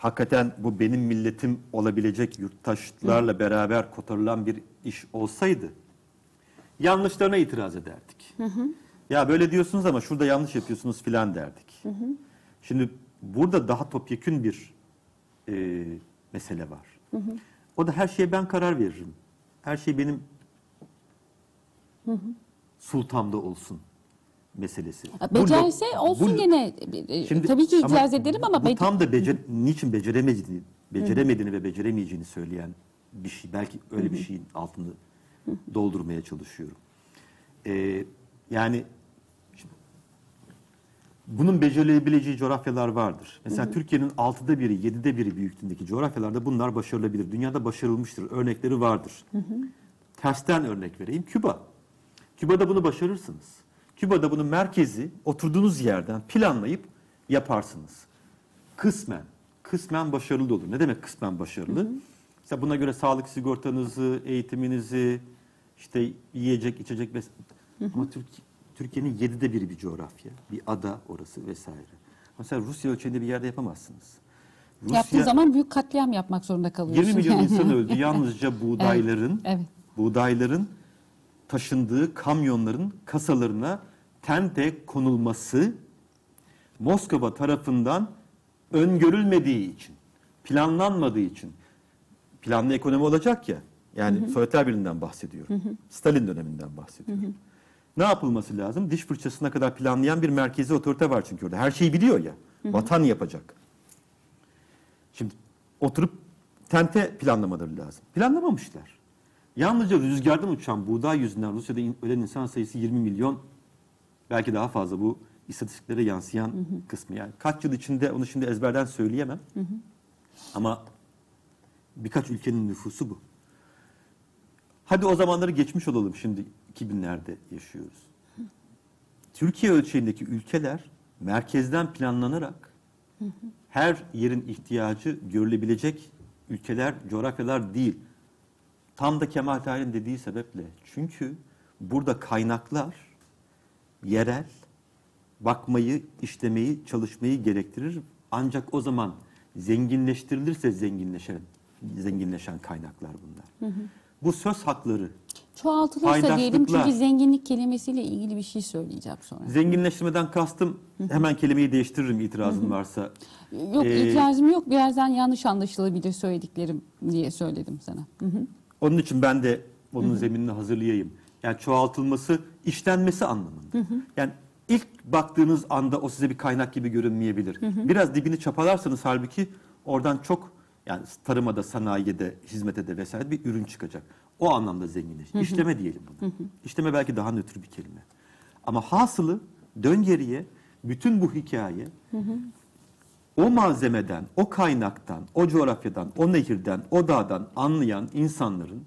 hakikaten bu benim milletim olabilecek yurttaşlarla beraber kotarılan bir iş olsaydı yanlışlarına itiraz ederdik. Ya böyle diyorsunuz ama şurada yanlış yapıyorsunuz filan derdik. Şimdi burada daha topyekün bir e, mesele var. O da her şeye ben karar veririm. Her şey benim sultamda olsun meselesi.
Becerse
Burada-
olsun
bu-
gene. E,
Şimdi-
Tabii ki
ama
itiraz ederim ama
bu tam da becer, niçin beceremediğini, beceremediğini ve beceremeyeceğini söyleyen bir şey. Belki öyle bir şeyin altını doldurmaya çalışıyorum. Ee, yani şimdi bunun becerilebileceği coğrafyalar vardır. Mesela Türkiye'nin altıda biri, yedide biri büyüklüğündeki coğrafyalarda bunlar başarılabilir. Dünyada başarılmıştır. Örnekleri vardır. Tersten örnek vereyim. Küba. Küba'da bunu başarırsınız. Küba'da bunun merkezi oturduğunuz yerden planlayıp yaparsınız. Kısmen, kısmen başarılı olur. Ne demek kısmen başarılı? Mesela buna göre sağlık sigortanızı, eğitiminizi, işte yiyecek, içecek ves- Ama Türkiye, Türkiye'nin yedide biri bir coğrafya. Bir ada orası vesaire. Mesela Rusya ölçeğinde bir yerde yapamazsınız.
yaptığı zaman büyük katliam yapmak zorunda kalıyorsun.
20 milyon insan öldü. Yalnızca buğdayların
Evet.
buğdayların taşındığı kamyonların kasalarına tente konulması Moskova tarafından öngörülmediği için, planlanmadığı için planlı ekonomi olacak ya. Yani Sovyetler Birliği'nden bahsediyorum. Stalin döneminden bahsediyorum. Ne yapılması lazım? Diş fırçasına kadar planlayan bir merkezi otorite var çünkü orada. Her şeyi biliyor ya. Vatan yapacak. Şimdi oturup tente planlamaları lazım. Planlamamışlar. Yalnızca rüzgardan uçan buğday yüzünden Rusya'da ölen insan sayısı 20 milyon belki daha fazla bu istatistiklere yansıyan kısmı yani. Kaç yıl içinde onu şimdi ezberden söyleyemem. Ama birkaç ülkenin nüfusu bu. Hadi o zamanları geçmiş olalım şimdi 2000'lerde yaşıyoruz. Türkiye ölçeğindeki ülkeler merkezden planlanarak her yerin ihtiyacı görülebilecek ülkeler, coğrafyalar değil. Tam da Kemal Tahir'in dediği sebeple. Çünkü burada kaynaklar yerel, bakmayı, işlemeyi, çalışmayı gerektirir. Ancak o zaman zenginleştirilirse zenginleşen, zenginleşen kaynaklar bunlar. Bu söz hakları
Çoğaltılırsa diyelim çünkü zenginlik kelimesiyle ilgili bir şey söyleyeceğim sonra.
Zenginleştirmeden kastım hemen kelimeyi değiştiririm itirazın varsa.
Yok
Ee,
itirazım yok. Birazdan yanlış anlaşılabilir söylediklerim diye söyledim sana. Hı hı.
Onun için ben de onun zeminini hazırlayayım. Yani çoğaltılması, işlenmesi anlamında. Yani ilk baktığınız anda o size bir kaynak gibi görünmeyebilir. Biraz dibini çapalarsanız halbuki oradan çok yani tarıma da, sanayiye de, hizmete de vesaire bir ürün çıkacak. O anlamda zenginleş. İşleme diyelim buna. İşleme belki daha nötr bir kelime. Ama hasılı dön geriye bütün bu hikaye o malzemeden, o kaynaktan, o coğrafyadan, o nehirden, o dağdan anlayan insanların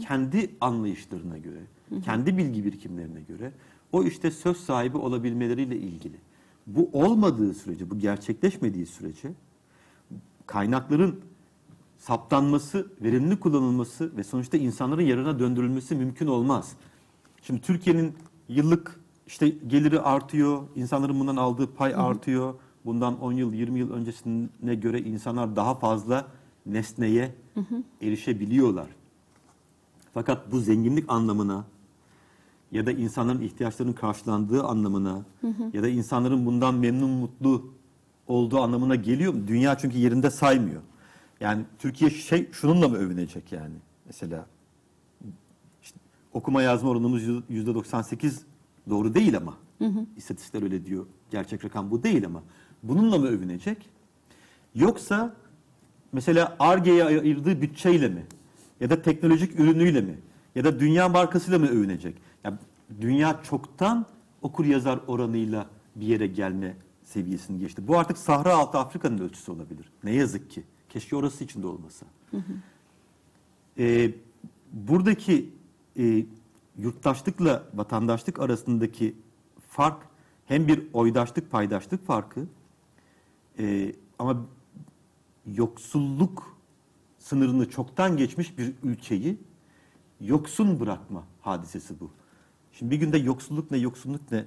kendi anlayışlarına göre, kendi bilgi birikimlerine göre o işte söz sahibi olabilmeleriyle ilgili. Bu olmadığı sürece, bu gerçekleşmediği sürece kaynakların saptanması, verimli kullanılması ve sonuçta insanların yararına döndürülmesi mümkün olmaz. Şimdi Türkiye'nin yıllık işte geliri artıyor, insanların bundan aldığı pay artıyor. Bundan 10 yıl, 20 yıl öncesine göre insanlar daha fazla nesneye erişebiliyorlar. Fakat bu zenginlik anlamına ya da insanların ihtiyaçlarının karşılandığı anlamına ya da insanların bundan memnun mutlu olduğu anlamına geliyor mu? Dünya çünkü yerinde saymıyor. Yani Türkiye şey şununla mı övünecek yani? Mesela işte okuma yazma oranımız yüzde 98 doğru değil ama. İstatistikler öyle diyor. Gerçek rakam bu değil ama. Bununla mı övünecek? Yoksa mesela ARGE'ye ayırdığı bütçeyle mi? Ya da teknolojik ürünüyle mi? Ya da dünya markasıyla mı övünecek? Ya dünya çoktan okur yazar oranıyla bir yere gelme seviyesini geçti. Bu artık Sahra Altı Afrika'nın ölçüsü olabilir. Ne yazık ki. Keşke orası içinde olmasa. Ee, buradaki e, yurttaşlıkla vatandaşlık arasındaki fark hem bir oydaşlık paydaşlık farkı e, ama yoksulluk sınırını çoktan geçmiş bir ülkeyi yoksun bırakma hadisesi bu. Şimdi bir günde yoksulluk ne yoksulluk ne onu-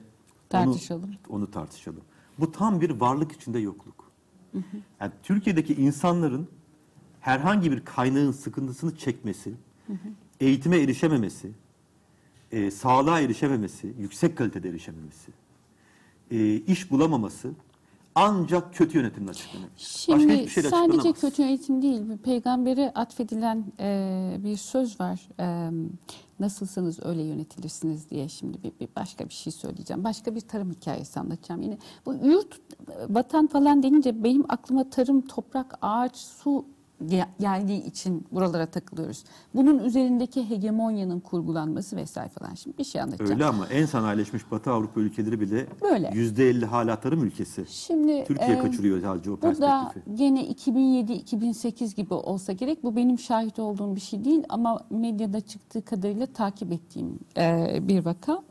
Tartışalım.
Onu, tartışalım. Bu tam bir varlık içinde yokluk. Yani Türkiye'deki insanların herhangi bir kaynağın sıkıntısını çekmesi, eğitime erişememesi, e, sağlığa erişememesi, yüksek kalitede erişememesi, e, iş bulamaması ancak kötü yönetimle. Başka
Şimdi
hiçbir şeyle
sadece
açıklanamaz.
kötü eğitim değil, bir peygambere atfedilen e, bir söz var. E, nasılsınız öyle yönetilirsiniz diye şimdi bir, bir başka bir şey söyleyeceğim. Başka bir tarım hikayesi anlatacağım. Yine bu yurt, e, vatan falan denince benim aklıma tarım, toprak, ağaç, su geldiği için buralara takılıyoruz. Bunun üzerindeki hegemonyanın kurgulanması vesaire falan. Şimdi bir şey anlatacağım.
Öyle ama en sanayileşmiş Batı Avrupa ülkeleri bile
Böyle.
yüzde elli hala tarım ülkesi.
Şimdi
Türkiye
e,
kaçırıyor sadece o
Bu da
perspektifi.
gene 2007-2008 gibi olsa gerek. Bu benim şahit olduğum bir şey değil ama medyada çıktığı kadarıyla takip ettiğim e, bir vaka.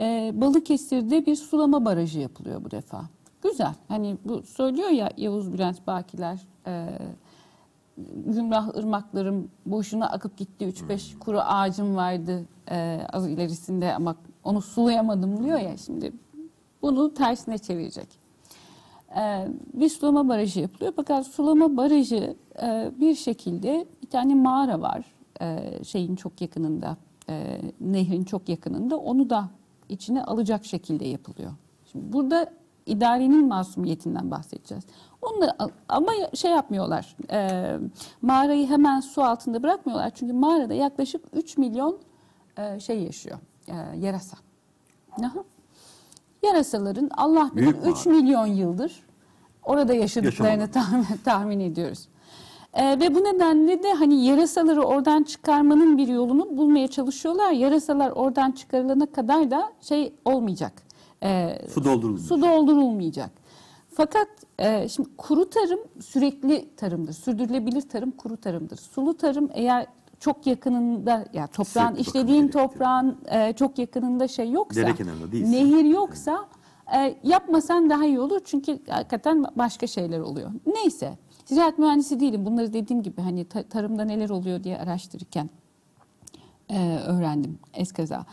E, Balıkesir'de bir sulama barajı yapılıyor bu defa. Güzel. Hani bu söylüyor ya Yavuz Bülent Bakiler e, Gümrah ırmaklarım boşuna akıp gitti. 3-5 kuru ağacım vardı e, az ilerisinde ama onu sulayamadım diyor ya şimdi bunu tersine çevirecek. Ee, bir sulama barajı yapılıyor. Fakat sulama barajı e, bir şekilde bir tane mağara var e, şeyin çok yakınında, e, nehrin çok yakınında. Onu da içine alacak şekilde yapılıyor. Şimdi burada idarenin masumiyetinden bahsedeceğiz. Onları, ama şey yapmıyorlar, e, mağarayı hemen su altında bırakmıyorlar. Çünkü mağarada yaklaşık 3 milyon e, şey yaşıyor, e, yarasa. Aha. Yarasaların Allah bilir
Büyük
3 milyon yıldır orada yaşadıklarını tahmin, tahmin ediyoruz. Ee, ve bu nedenle de hani yarasaları oradan çıkarmanın bir yolunu bulmaya çalışıyorlar. Yarasalar oradan çıkarılana kadar da şey olmayacak. Ee,
Su doldurulmuyor.
Su doldurulmayacak. Fakat e, şimdi kuru tarım sürekli tarımdır. Sürdürülebilir tarım kuru tarımdır. Sulu tarım eğer çok yakınında ya toprağın
Sürekli
işlediğin toprağın e, çok yakınında şey yoksa
Dere kenarında değilse.
nehir yoksa e, yapmasan daha iyi olur çünkü hakikaten başka şeyler oluyor. Neyse ziraat mühendisi değilim bunları dediğim gibi hani ta- tarımda neler oluyor diye araştırırken e, öğrendim eskaza.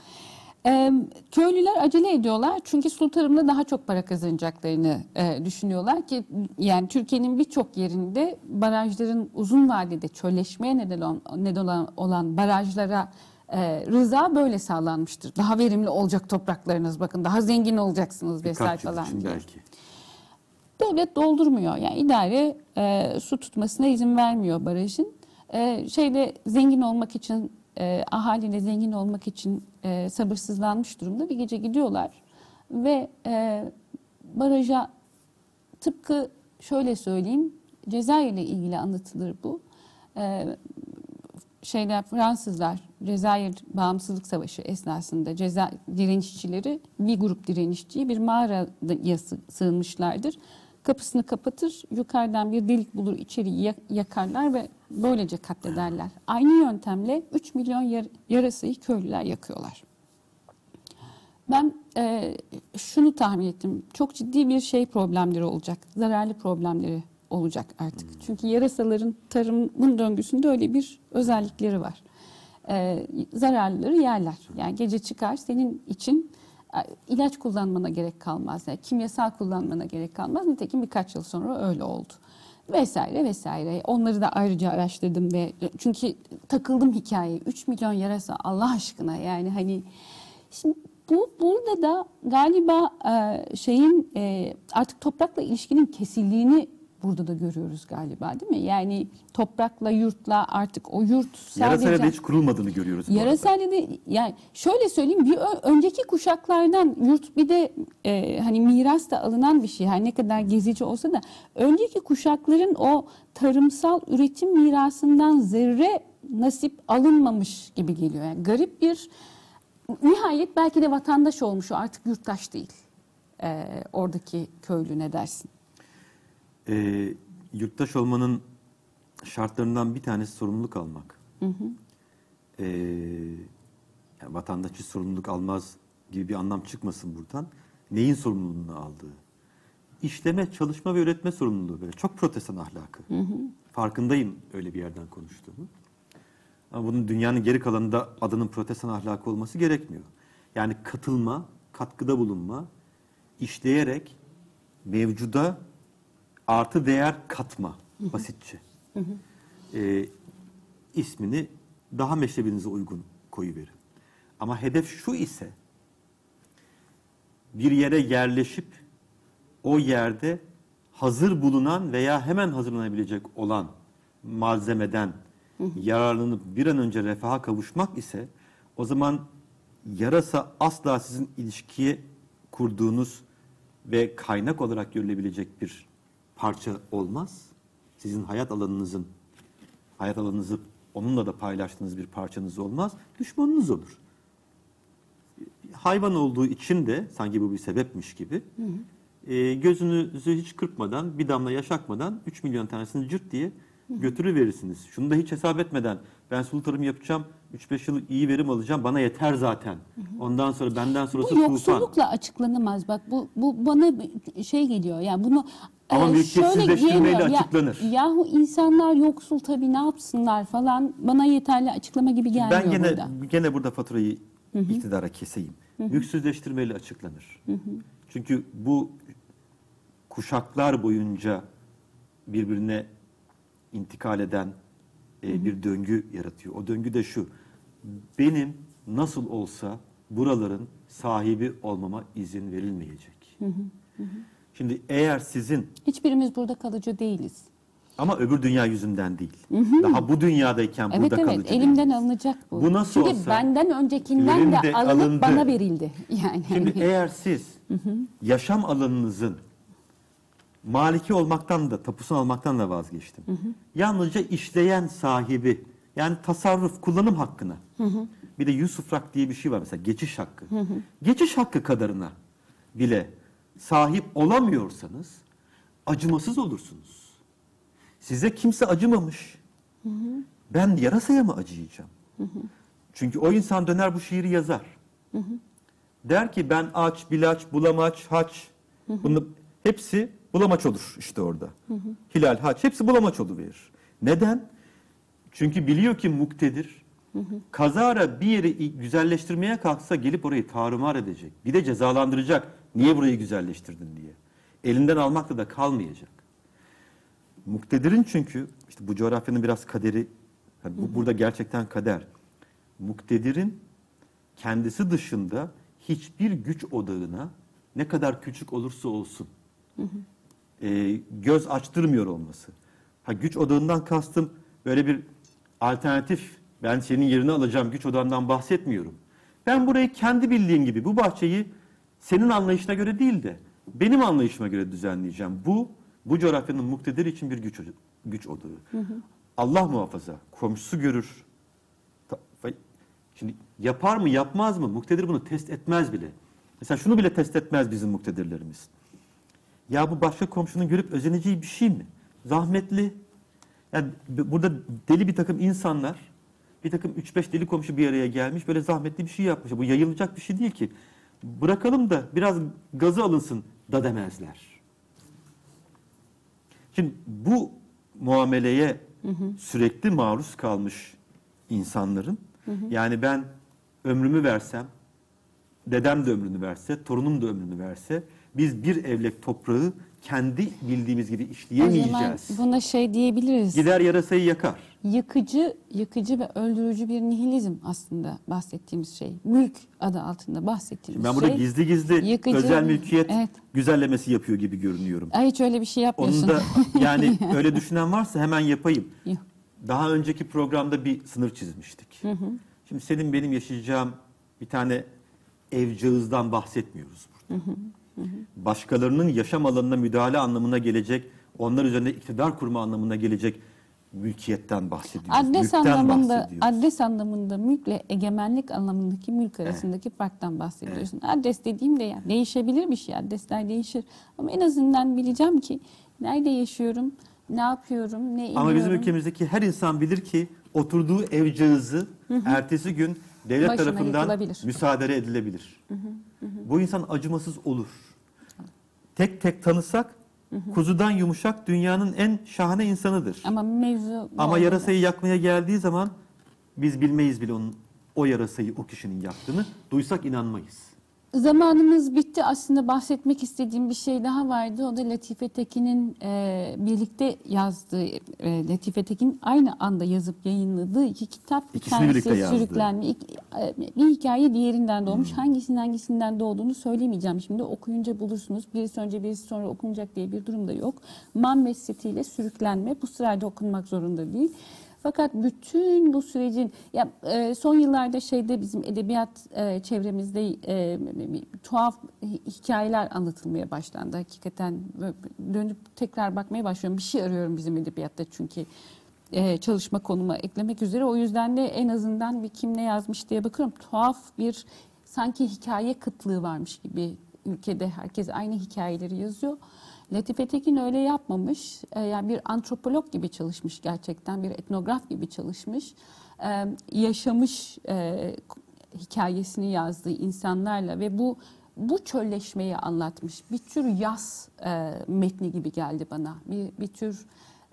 E, köylüler acele ediyorlar çünkü sulu tarımda daha çok para kazanacaklarını e, düşünüyorlar ki yani Türkiye'nin birçok yerinde barajların uzun vadede çölleşmeye neden olan, neden olan, olan barajlara e, rıza böyle sağlanmıştır. Daha verimli olacak topraklarınız bakın daha zengin olacaksınız vesaire falan
için
diye.
belki.
Devlet doldurmuyor. Yani idare e, su tutmasına izin vermiyor barajın. E, şeyle zengin olmak için, e, ahaliyle zengin olmak için e, sabırsızlanmış durumda. Bir gece gidiyorlar ve e, baraja tıpkı şöyle söyleyeyim, Cezayir'le ilgili anlatılır bu. E, şeyler Fransızlar Cezayir Bağımsızlık Savaşı esnasında Ceza direnişçileri bir grup direnişçiyi bir mağaraya sı- sığınmışlardır. Kapısını kapatır, yukarıdan bir delik bulur, içeri ya- yakarlar ve böylece katlederler. Aynı yöntemle 3 milyon yar- yarasayı köylüler yakıyorlar. Ben e, şunu tahmin ettim. Çok ciddi bir şey problemleri olacak. Zararlı problemleri olacak artık. Çünkü yarasaların tarımın döngüsünde öyle bir özellikleri var. E, zararlıları yerler. Yani gece çıkar senin için ilaç kullanmana gerek kalmaz. Yani kimyasal kullanmana gerek kalmaz. Nitekim birkaç yıl sonra öyle oldu. Vesaire vesaire. Onları da ayrıca araştırdım ve çünkü takıldım hikayeye. 3 milyon yarasa Allah aşkına yani hani Şimdi bu burada da galiba e, şeyin e, artık toprakla ilişkinin kesildiğini burada da görüyoruz galiba değil mi? Yani toprakla yurtla artık o yurt sadece
Yarasayla hiç kurulmadığını görüyoruz.
Yarasayla da yani şöyle söyleyeyim bir önceki kuşaklardan yurt bir de e, hani miras da alınan bir şey her ne kadar gezici olsa da önceki kuşakların o tarımsal üretim mirasından zerre nasip alınmamış gibi geliyor. Yani garip bir nihayet belki de vatandaş olmuş o artık yurttaş değil. E, oradaki köylü ne dersin?
Ee, yurttaş olmanın şartlarından bir tanesi sorumluluk almak. Ee, yani vatandaşı sorumluluk almaz gibi bir anlam çıkmasın buradan. Neyin sorumluluğunu aldığı? İşleme, çalışma ve üretme sorumluluğu böyle. Çok protestan ahlakı. Farkındayım öyle bir yerden konuştuğumu. Ama bunun dünyanın geri kalanında adının protestan ahlakı olması gerekmiyor. Yani katılma, katkıda bulunma, işleyerek mevcuda artı değer katma basitçe. Ee, ismini daha meşrebinize uygun koyuverin. Ama hedef şu ise bir yere yerleşip o yerde hazır bulunan veya hemen hazırlanabilecek olan malzemeden yararlanıp bir an önce refaha kavuşmak ise o zaman yarasa asla sizin ilişkiye kurduğunuz ve kaynak olarak görülebilecek bir parça olmaz. Sizin hayat alanınızın hayat alanınızı onunla da paylaştığınız bir parçanız olmaz. Düşmanınız olur. Hayvan olduğu için de sanki bu bir sebepmiş gibi e, gözünüzü hiç kırpmadan bir damla yaş akmadan 3 milyon tanesini cırt diye götürüverirsiniz. Şunu da hiç hesap etmeden ben sulu tarım yapacağım 3-5 yıl iyi verim alacağım bana yeter zaten. Ondan sonra benden sonrası
Bu
tufan.
yoksullukla açıklanamaz. Bak bu bu bana şey geliyor. Yani bunu
Ama
e,
mülkiyetsizleştirmeyle
diyemiyorum. Ya-
açıklanır.
yahu insanlar yoksul tabii ne yapsınlar falan bana yeterli açıklama gibi gelmiyor
Ben gene
burada.
gene burada faturayı iktidara keseyim. Mülksüzleştirmeyle açıklanır. Çünkü bu kuşaklar boyunca birbirine intikal eden e, bir döngü yaratıyor. O döngü de şu. Benim nasıl olsa buraların sahibi olmama izin verilmeyecek. Şimdi eğer sizin
Hiçbirimiz burada kalıcı değiliz.
ama öbür dünya yüzünden değil. Daha bu dünyadayken
Evet
burada
evet
kalıcı
elimden
değiliz.
alınacak bu.
Bu nasıl
Çünkü
olsa
benden öncekinden de
de
alınıp
alındı.
bana verildi. Yani
Şimdi
hani-
eğer siz yaşam alanınızın maliki olmaktan da tapusunu almaktan da vazgeçtim. Yalnızca işleyen sahibi yani tasarruf kullanım hakkına. Bir de Yusufrak diye bir şey var mesela geçiş hakkı. Geçiş hakkı kadarına bile sahip olamıyorsanız acımasız olursunuz. Size kimse acımamış. Ben yarasaya mı acıyacağım? Çünkü o insan döner bu şiiri yazar. Der ki ben aç, bilaç, bulamaç, haç. Bunun hepsi bulamaç olur işte orada. Hilal, haç hepsi bulamaç verir. Neden? Çünkü biliyor ki muktedir. Kazara bir yeri güzelleştirmeye kalksa gelip orayı tarumar edecek. Bir de cezalandıracak. Niye burayı güzelleştirdin diye. Elinden almakla da kalmayacak. Muktedirin çünkü işte bu coğrafyanın biraz kaderi, yani bu burada gerçekten kader. Muktedirin kendisi dışında hiçbir güç odağına ne kadar küçük olursa olsun e, göz açtırmıyor olması. Ha güç odağından kastım böyle bir alternatif ben senin yerini alacağım güç odağından bahsetmiyorum. Ben burayı kendi bildiğim gibi bu bahçeyi senin anlayışına göre değil de benim anlayışıma göre düzenleyeceğim. Bu bu coğrafyanın muktedir için bir güç güç odağı. Allah muhafaza komşusu görür. Şimdi yapar mı yapmaz mı? Muktedir bunu test etmez bile. Mesela şunu bile test etmez bizim muktedirlerimiz. Ya bu başka komşunun görüp özeneceği bir şey mi? Zahmetli. Yani burada deli bir takım insanlar, bir takım 3-5 deli komşu bir araya gelmiş, böyle zahmetli bir şey yapmış. Bu yayılacak bir şey değil ki. Bırakalım da biraz gazı alınsın da demezler. Şimdi bu muameleye sürekli maruz kalmış insanların, yani ben ömrümü versem, dedem de ömrünü verse, torunum da ömrünü verse, biz bir evlek toprağı kendi bildiğimiz gibi
O zaman
işleyemeyeceğiz.
buna şey diyebiliriz.
Gider yarasayı yakar.
Yıkıcı, yıkıcı ve öldürücü bir nihilizm aslında bahsettiğimiz şey. Mülk adı altında bahsettiğimiz
Ben burada
şey.
gizli gizli
yıkıcı-
özel mülkiyet
Evet.
güzellemesi yapıyor gibi görünüyorum.
Ay hiç öyle bir şey yapmıyorsun.
Onu da yani öyle düşünen varsa hemen yapayım.
Yok.
Daha önceki programda bir sınır çizmiştik. Şimdi senin benim yaşayacağım bir tane evcağızdan bahsetmiyoruz burada. Başkalarının yaşam alanına müdahale anlamına gelecek, onlar üzerinde iktidar kurma anlamına gelecek mülkiyetten bahsediyoruz.
Adres anlamında,
bahsediyoruz.
adres anlamında mülkle egemenlik anlamındaki mülk arasındaki farktan bahsediyorsun. Adres dediğim de ya değişebilir bir şey. Adresler değişir. Ama en azından bileceğim ki nerede yaşıyorum, ne yapıyorum, ne
Ama bizim ülkemizdeki her insan bilir ki oturduğu evcağızı ertesi gün devlet
Başına
tarafından müsaade edilebilir. Bu insan acımasız olur. Tek tek tanısak kuzudan yumuşak dünyanın en şahane insanıdır.
Ama mevzu
Ama yarasayı yakmaya geldiği zaman biz bilmeyiz bile onun o yarasayı o kişinin yaktığını. Duysak inanmayız.
Zamanımız bitti. Aslında bahsetmek istediğim bir şey daha vardı. O da Latife Tekin'in e, birlikte yazdığı, e, Latife Tekin aynı anda yazıp yayınladığı iki kitap. Bir
İkisini
tanesi
birlikte yazdı.
Sürüklenme. İk- e, bir hikaye diğerinden doğmuş. Hangisinin hangisinden doğduğunu söylemeyeceğim. Şimdi okuyunca bulursunuz. Birisi önce birisi sonra okunacak diye bir durum da yok. Mammet Seti ile Sürüklenme bu sırayla okunmak zorunda değil. Fakat bütün bu sürecin ya e, son yıllarda şeyde bizim edebiyat e, çevremizde e, tuhaf hi- hikayeler anlatılmaya başlandı. Hakikaten dönüp tekrar bakmaya başlıyorum. Bir şey arıyorum bizim edebiyatta çünkü e, çalışma konuma eklemek üzere. O yüzden de en azından bir kim ne yazmış diye bakıyorum. Tuhaf bir sanki hikaye kıtlığı varmış gibi ülkede herkes aynı hikayeleri yazıyor. Latife Tekin öyle yapmamış. Ee, yani bir antropolog gibi çalışmış gerçekten, bir etnograf gibi çalışmış. Ee, yaşamış e, hikayesini yazdığı insanlarla ve bu bu çölleşmeyi anlatmış. Bir tür yaz e, metni gibi geldi bana. Bir, bir tür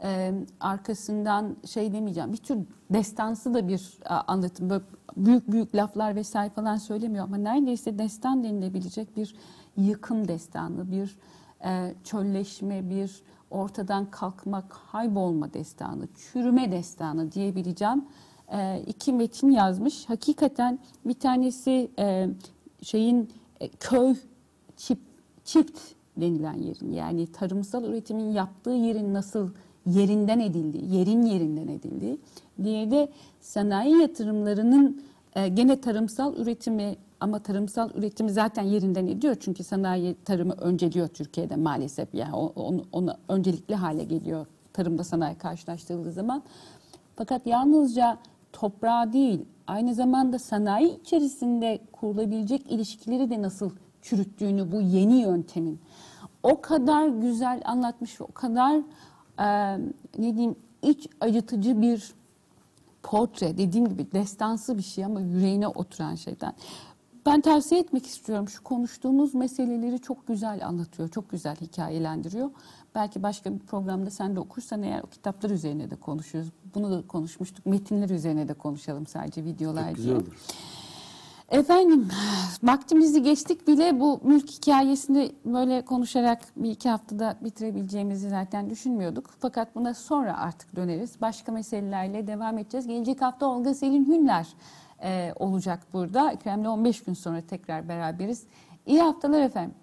e, arkasından şey demeyeceğim, bir tür destansı da bir e, anlatım. Böyle büyük büyük laflar vesaire falan söylemiyor ama neredeyse destan denilebilecek bir yıkım destanı, bir e, çölleşme, bir ortadan kalkma, kaybolma destanı, çürüme destanı diyebileceğim e, iki metin yazmış. Hakikaten bir tanesi e, şeyin köy çip, çift denilen yerin yani tarımsal üretimin yaptığı yerin nasıl yerinden edildiği, yerin yerinden edildiği. Diğeri de sanayi yatırımlarının gene tarımsal üretimi ama tarımsal üretimi zaten yerinden ediyor çünkü sanayi tarımı önceliyor Türkiye'de maalesef yani onu, ona öncelikli hale geliyor tarımda sanayi karşılaştırıldığı zaman. Fakat yalnızca toprağı değil aynı zamanda sanayi içerisinde kurulabilecek ilişkileri de nasıl çürüttüğünü bu yeni yöntemin o kadar güzel anlatmış o kadar e, ne diyeyim iç acıtıcı bir portre dediğim gibi destansı bir şey ama yüreğine oturan şeyden. Ben tavsiye etmek istiyorum. Şu konuştuğumuz meseleleri çok güzel anlatıyor. Çok güzel hikayelendiriyor. Belki başka bir programda sen de okursan eğer o kitaplar üzerine de konuşuruz. Bunu da konuşmuştuk. Metinler üzerine de konuşalım sadece videolar
Çok güzel olur.
Efendim vaktimizi geçtik bile bu mülk hikayesini böyle konuşarak bir iki haftada bitirebileceğimizi zaten düşünmüyorduk. Fakat buna sonra artık döneriz. Başka meselelerle devam edeceğiz. Gelecek hafta Olga Selin Hünler e, olacak burada. Ekrem'le 15 gün sonra tekrar beraberiz. İyi haftalar efendim.